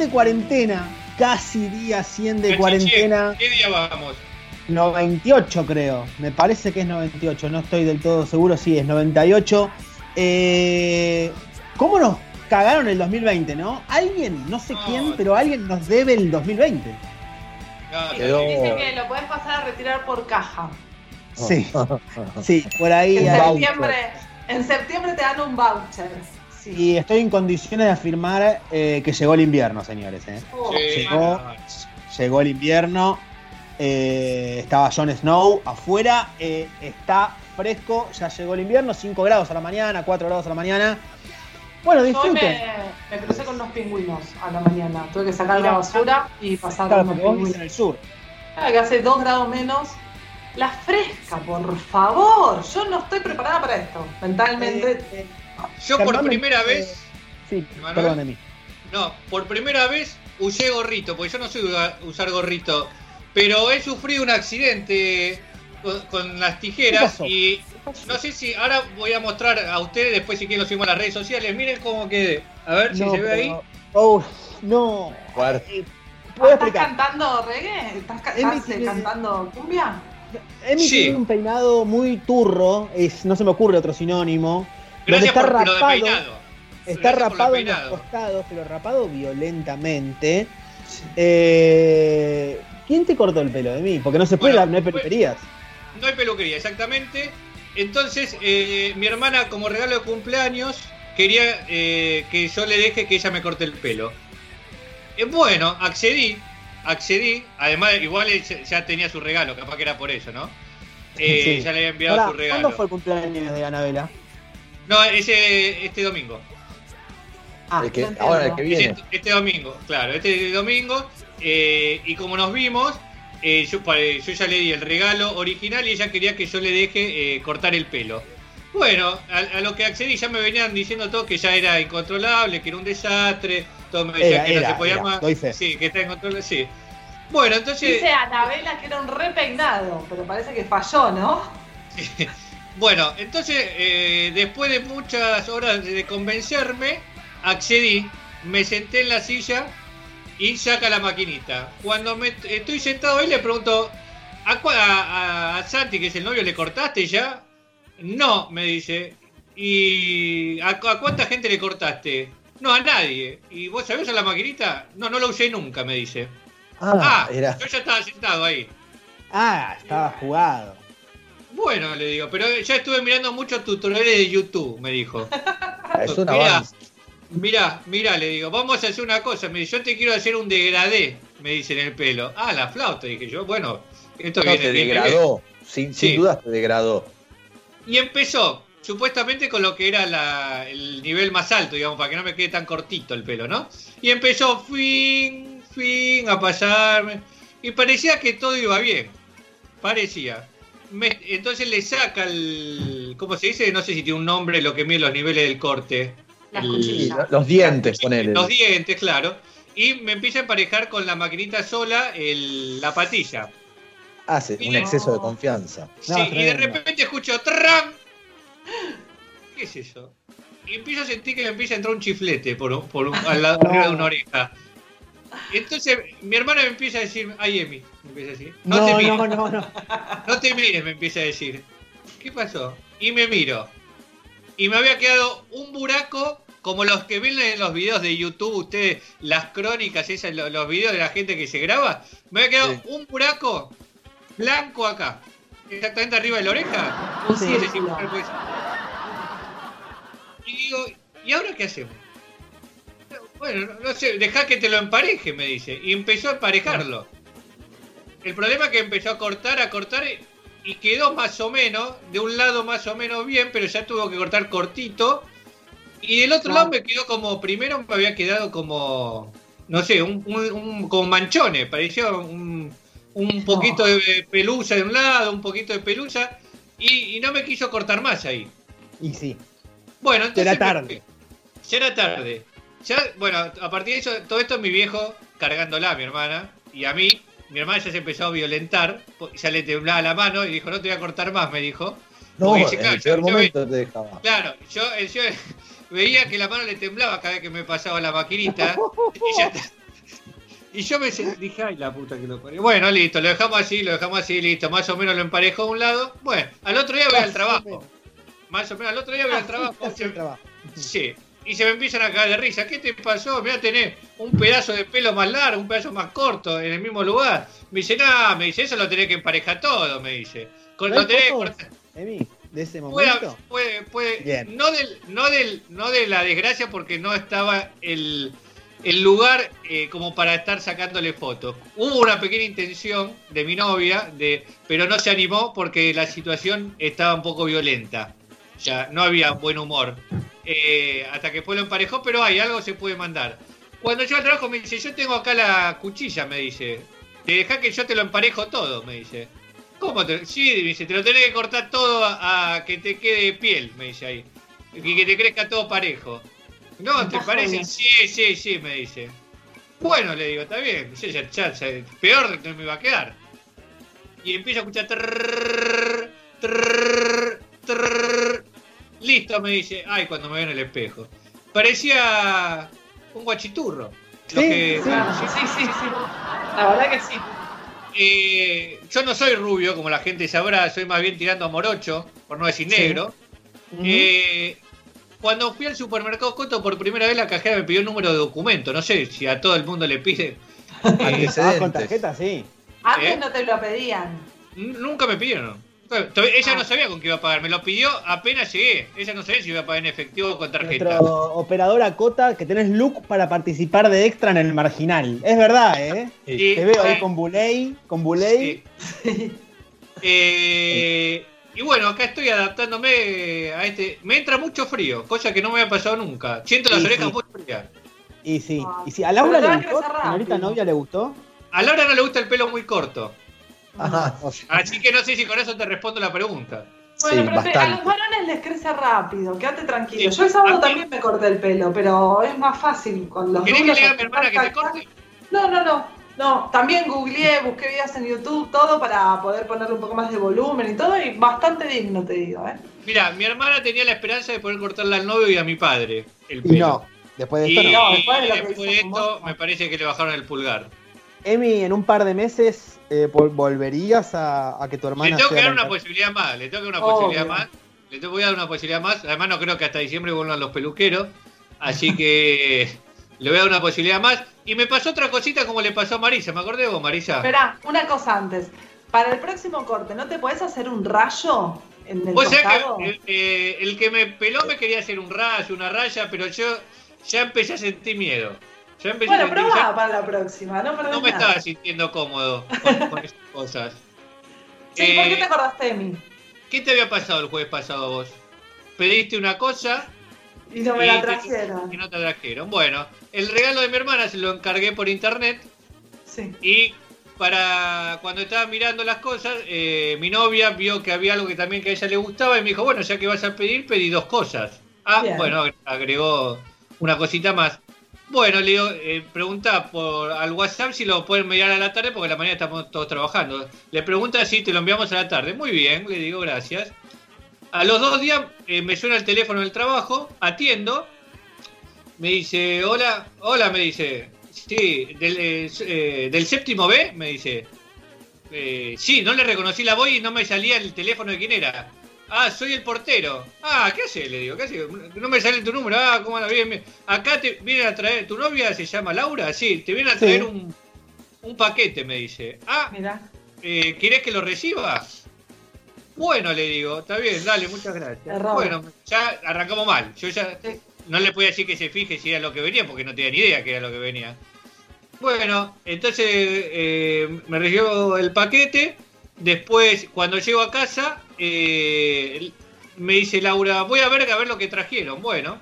día 100 de cuarentena. Casi día 100 de cuarentena. ¿Qué día vamos? 98 creo. Me parece que es 98. No estoy del todo seguro. Sí, es 98. Eh, ¿Cómo nos cagaron el 2020, no? Alguien, no sé No. quién, pero alguien nos debe el 2020. No, Sí, Quedó- Dice que lo podés pasar a retirar por caja. Sí, sí, por ahí. En hay- septiembre, en septiembre te dan un voucher. Y estoy en condiciones de afirmar eh, que llegó el invierno, señores. ¿eh? Oh, Sí, Llegó. Llegó el invierno. eh, estaba Jon Snow afuera. eh, está fresco. Ya llegó el invierno. 5 grados a la mañana, 4 grados a la mañana. Bueno, disfruten. me, me crucé con unos pingüinos a la mañana. Tuve que sacar la basura y pasar Claro, unos pingüinos. en el sur. Ah, que hace 2 grados menos. La fresca, por favor. Yo no estoy preparada para esto. Mentalmente. Eh, eh, Yo por primera eh, vez, Sí, Manuel. perdón de mí. no, por primera vez usé gorrito, porque yo no soy usar gorrito, pero he sufrido un accidente con, con las ¿Qué tijeras y no sé si ahora voy a mostrar a ustedes, después si quieren lo subimos a las redes sociales, miren cómo quedé. A ver si No, se ve ahí. pero- Oh, no. Eh, ¿Puedo ¿Estás explicar? cantando reggae? ¿Estás, eh, cantando cumbia? Emi Sí. tiene un peinado muy turro. Es, no se me ocurre otro sinónimo. Gracias está por lo de rapado. peinado. Está Gracias por lo rapado en los costados, pero rapado violentamente. Eh, ¿Quién te cortó el pelo de mí? Porque no se puede, Bueno, no hay fue- peluquerías. No hay peluquería, exactamente. Entonces, eh, mi hermana, como regalo de cumpleaños, quería eh, que yo le deje que ella me corte el pelo. Bueno, accedí, accedí. Además, igual ya- tenía su regalo, capaz que era por eso, ¿no? Sí. Ya le había enviado su regalo. ¿Cuándo fue el cumpleaños de Anabela? No, ese, este domingo. Ah, El que- ahora el que viene. Este, este domingo, claro, este domingo. eh, y como nos vimos, eh, yo, pa- yo ya le di el regalo original y ella quería que yo le deje eh, cortar el pelo. Bueno, a, a lo que accedí ya me venían diciendo todo que ya era incontrolable, que era un desastre, todo me decía Era, que no se podía era, más. Sí, que está incontrolable, sí. Bueno, entonces, Dice Anabela que era un repeinado, pero parece que falló, ¿no? bueno, entonces eh, después de muchas horas de convencerme, accedí, me senté en la silla y saca la maquinita. Cuando me estoy sentado ahí le pregunto, ¿a, a, a- a Santi, que es el novio, le cortaste ya? No, me dice. ¿Y a, a cuánta gente le cortaste? No, a nadie. ¿Y vos sabés usar la maquinita? No, no la usé nunca, me dice. Ah, Ah, era. yo ya estaba sentado ahí. Ah, estaba jugado. Bueno, le digo, pero ya estuve mirando muchos tutoriales de YouTube, me dijo. Es un Mirá, mirá, mirá, le digo, vamos a hacer una cosa. Me dice, yo te quiero hacer un degradé, me dice en el pelo. Ah, la flauta, dije yo. Bueno, esto No, viene te degradó. Sin, Sí. sin dudas te degradó. Y empezó, supuestamente con lo que era la- el nivel más alto, digamos, para que no me quede tan cortito el pelo, ¿no? Y empezó, fin, fin, a pasarme. Y parecía que todo iba bien. Parecía. Me- entonces le saca el. ¿Cómo se dice? No sé si tiene un nombre lo que mide los niveles del corte. Las El- los dientes, ponele. Los dientes, claro. Y me empieza a emparejar con la maquinita sola el- la patilla. Hace un Mira. exceso de confianza. Sí, No, y de repente escucho ¡Tram! ¿Qué es eso? Y empiezo a sentir que me empieza a entrar un chiflete por, un- por un- al lado arriba de una oreja. Entonces mi hermana me empieza a decir, ay Emi, me empieza a decir, no, No, te mires, no, no, no te mires, me empieza a decir. ¿Qué pasó? Y me miro. Y me había quedado un buraco como los que ven en los videos de YouTube, ustedes, las crónicas, esas, lo- los videos de la gente que se graba. Me había quedado Sí. un buraco blanco acá. Exactamente arriba de la oreja. Un. Y digo, ¿y ahora qué hacemos? Bueno, no- sé, deja que te lo empareje, me dice. Y empezó a emparejarlo. El problema es que empezó a cortar, a cortar y quedó más o menos, de un lado más o menos bien, pero ya tuvo que cortar cortito. Y del otro Ah. lado me quedó como, primero me había quedado como, no sé, un, un- un- como manchones, parecía un, un poquito de pelusa de un lado, un poquito de pelusa, y, y no me quiso cortar más ahí. Y sí. Bueno, entonces. Era tarde. Ya era tarde. Ya, bueno, a partir de eso, todo esto mi viejo cargándola a mi hermana y a mí. Mi hermana ya se empezó a violentar, po- ya le temblaba la mano y dijo, no te voy a cortar más, me dijo. No, Porque en dice, claro, el peor yo- yo- momento te dejaba. Claro, yo, yo, veía que la mano le temblaba cada vez que me pasaba la maquinita. y, ya está. Y yo me dije, ay, la puta que lo parió. Bueno, listo, lo dejamos así, lo dejamos así, listo. Más o menos lo emparejó a un lado. Bueno, al otro día voy al trabajo. Más o menos, al otro día voy al trabajo. Sí. Y se me empiezan a caer de risa. ¿Qué te pasó? Mira, tenés un pedazo de pelo más largo, un pedazo más corto en el mismo lugar. Me dice, no, me dice, eso lo tenés que emparejar todo, me dice. Con, ¿No lo tenés que de ese momento? puede, puede- Bien. no del, no del, no de la desgracia porque no estaba el, el lugar eh, como para estar sacándole fotos. Hubo una pequeña intención de mi novia, de, pero no se animó porque la situación estaba un poco violenta. Ya no había buen humor. Eh, hasta que después lo emparejó, pero hay algo se puede mandar. Cuando yo al trabajo me dice, yo tengo acá la cuchilla, me dice. Te deja que yo te lo emparejo todo, me dice. ¿Cómo te.? Sí, me dice, te lo tenés que cortar todo a, a que te quede piel, me dice ahí. Y que te crezca todo parejo. No, ¿te parece? Sí, sí, sí, me dice. Bueno, le digo, está bien. Ya, ya, ya, ya, peor no me iba a quedar. Y empiezo a escuchar. Listo, me dice. Ay, cuando me veo en el espejo. Parecía un guachiturro. Lo Sí, que- sí. Sí, sí, sí. La verdad que sí. Eh, yo no soy rubio, como la gente sabrá, soy más bien tirando a morocho, por no decir Sí. negro. Eh, cuando fui al supermercado Coto por primera vez, la cajera me pidió un número de documento. No sé si a todo el mundo le pide. Ah, Antecedentes. con tarjeta, sí. Antes ¿Eh? no te lo pedían. N- Nunca me pidieron. Ella Ah. no sabía con qué iba a pagar. Me lo pidió apenas llegué. Ella no sabía si iba a pagar en efectivo o con tarjeta. Nuestro operador Acota, que tenés look para participar de extra en el marginal. Es verdad, ¿eh? Te veo ahí con Buley, con Buley. sí. Eh, y bueno, acá estoy adaptándome a este. Me entra mucho frío, cosa que no me había pasado nunca. Siento las Sí, orejas sí. muy frías. Y sí. Ah, Y sí, ¿a Laura le gustó? ¿Señorita novia le gustó? A Laura no le gusta el pelo muy corto. Ajá. Así que no sé si con eso te respondo la pregunta. Bueno, Sí, pero a los varones les crece rápido, quédate tranquilo. Sí. Yo el sábado mí- también me corté el pelo, pero es más fácil con los ¿Querés que le diga a mi hermana que te corte? No, no, no. No, también googleé, busqué videos en YouTube, todo para poder ponerle un poco más de volumen y todo, y bastante digno, te digo, ¿eh? Mira, mi hermana tenía la esperanza de poder cortarle al novio y a mi padre el Y pelo. no. Después de Y, esto no. No, después de que después de esto me parece que le bajaron el pulgar. Emi, en un par de meses eh, vol- volverías a, a que tu hermana Le tengo que dar una posibilidad más, le tengo que dar una Obvio. posibilidad más. Le tengo que dar una posibilidad más. Además no creo que hasta diciembre vuelvan los peluqueros. Así que le voy a dar una posibilidad más. Y me pasó otra cosita como le pasó a Marisa. ¿Me acordé de vos, Marisa? Esperá, una cosa antes. Para el próximo corte, ¿no te podés hacer un rayo en el Vos que eh, el que me peló me quería hacer un rayo, una raya, pero yo ya empecé a sentir miedo. Empecé Bueno, probá ya para la próxima, no no me nada. estaba sintiendo cómodo con, con esas cosas. Sí, ¿por qué Eh, te acordaste de mí? ¿Qué te había pasado el jueves pasado a vos? Pediste una cosa Y no me y la te- trajeron. y no te trajeron. Bueno, el regalo de mi hermana se lo encargué por internet Sí. y para cuando estaba mirando las cosas, eh, mi novia vio que había algo que también que a ella le gustaba y me dijo, bueno, ya que vas a pedir, pedí dos cosas. Ah, Bien. bueno, agregó una cosita más. Bueno, le digo, eh, pregunta por al WhatsApp si lo pueden enviar a la tarde porque la mañana estamos todos trabajando. Le pregunta si te lo enviamos a la tarde. Muy bien, le digo gracias. A los dos días eh, me suena el teléfono del trabajo, atiendo, me dice, hola, hola, me dice, sí, del, eh, eh, del séptimo B, me dice, eh, sí, no le reconocí la voz y no me salía el teléfono de quién era. Ah, soy el portero. Ah, ¿qué hace? Le digo, ¿qué hace? No me sale tu número. Ah, ¿cómo anda? Bien, bien. Acá te vienen a traer, ¿tu novia se llama Laura? Sí, te viene a Sí. traer un, un paquete, me dice. Ah, Mirá. eh, ¿querés que lo reciba? Bueno, le digo, está bien, dale, muchas gracias. Error. Bueno, ya arrancamos mal. Yo ya Sí. no le podía decir que se fije si era lo que venía, porque no tenía ni idea que era lo que venía. Bueno, entonces eh, me recibió el paquete. Después, cuando llego a casa, eh, me dice Laura, voy a ver a ver lo que trajeron. Bueno,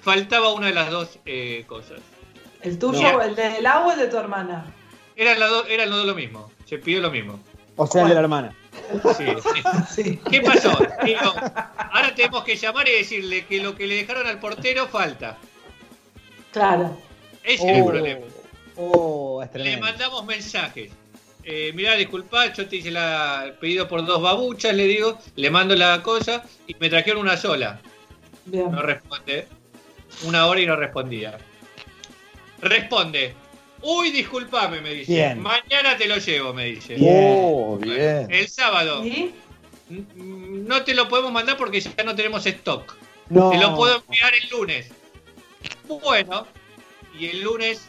faltaba una de las dos eh, cosas. ¿El tuyo, No. el del agua o el de tu hermana? Eran dos, los dos lo mismo. Se pidió lo mismo. O sea, el de la hermana. Sí, sí. Sí. ¿Qué pasó? Digo, ahora tenemos que llamar y decirle que lo que le dejaron al portero falta. Claro. Ese es el problema. Oh, es Le mandamos mensajes. Eh, mirá, disculpa, yo te hice la el pedido por dos babuchas, le digo, le mando la cosa y me trajeron una sola. Bien. No responde. Una hora y no respondía. Responde. Uy, disculpame, me dice. Bien. Mañana te lo llevo, me dice. Bien. Oh, bien. El sábado. ¿Y? "Mm, No te lo podemos mandar porque ya no tenemos stock. No. Te lo puedo enviar el lunes. Bueno. Y el lunes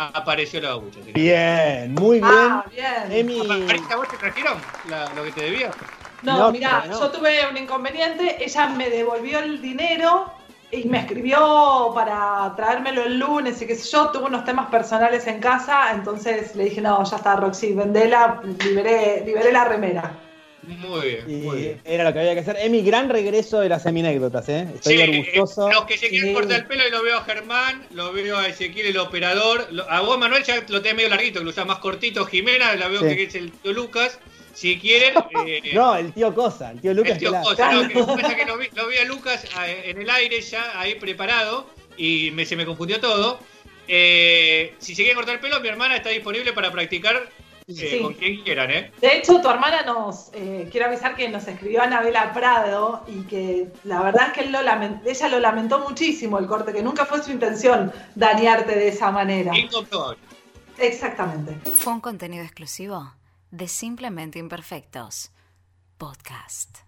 apareció la babucha. Bien, muy bien. Ah, bien. Emi. Marita, ¿vos te trajeron la- lo que te debía? No, No, mira, no. yo tuve un inconveniente, ella me devolvió el dinero y me escribió para traérmelo el lunes y qué sé yo, tuve unos temas personales en casa, entonces le dije, no, ya está, Roxy, vendela, liberé, liberé la remera. Muy bien, Y muy bien. era lo que había que hacer. Emi, gran regreso de las seminécdotas, ¿eh? Estoy Sí, orgulloso. eh, Los que se quieren cortar el pelo, y lo veo a Germán, lo veo a Ezequiel, el operador. A vos, Manuel, ya lo tenés medio larguito, que lo usás más cortito. Jimena, la veo Sí. que es el tío Lucas. Si quieren. eh, No, el tío Cosa, el tío Lucas. el tío la- Cosa, no, que pasa que lo vi, lo vi a Lucas eh, en el aire ya, ahí preparado, y me, se me confundió todo. Eh, si se quieren cortar el pelo, mi hermana está disponible para practicar eh, Sí. con quien quieran, ¿eh? De hecho, tu hermana nos, eh, quiero avisar que nos escribió Anabela Prado y que la verdad es que él lo lamen- ella lo lamentó muchísimo el corte, que nunca fue su intención dañarte de esa manera. Incomprobable. Exactamente. Fue un contenido exclusivo de Simplemente Imperfectos. Podcast.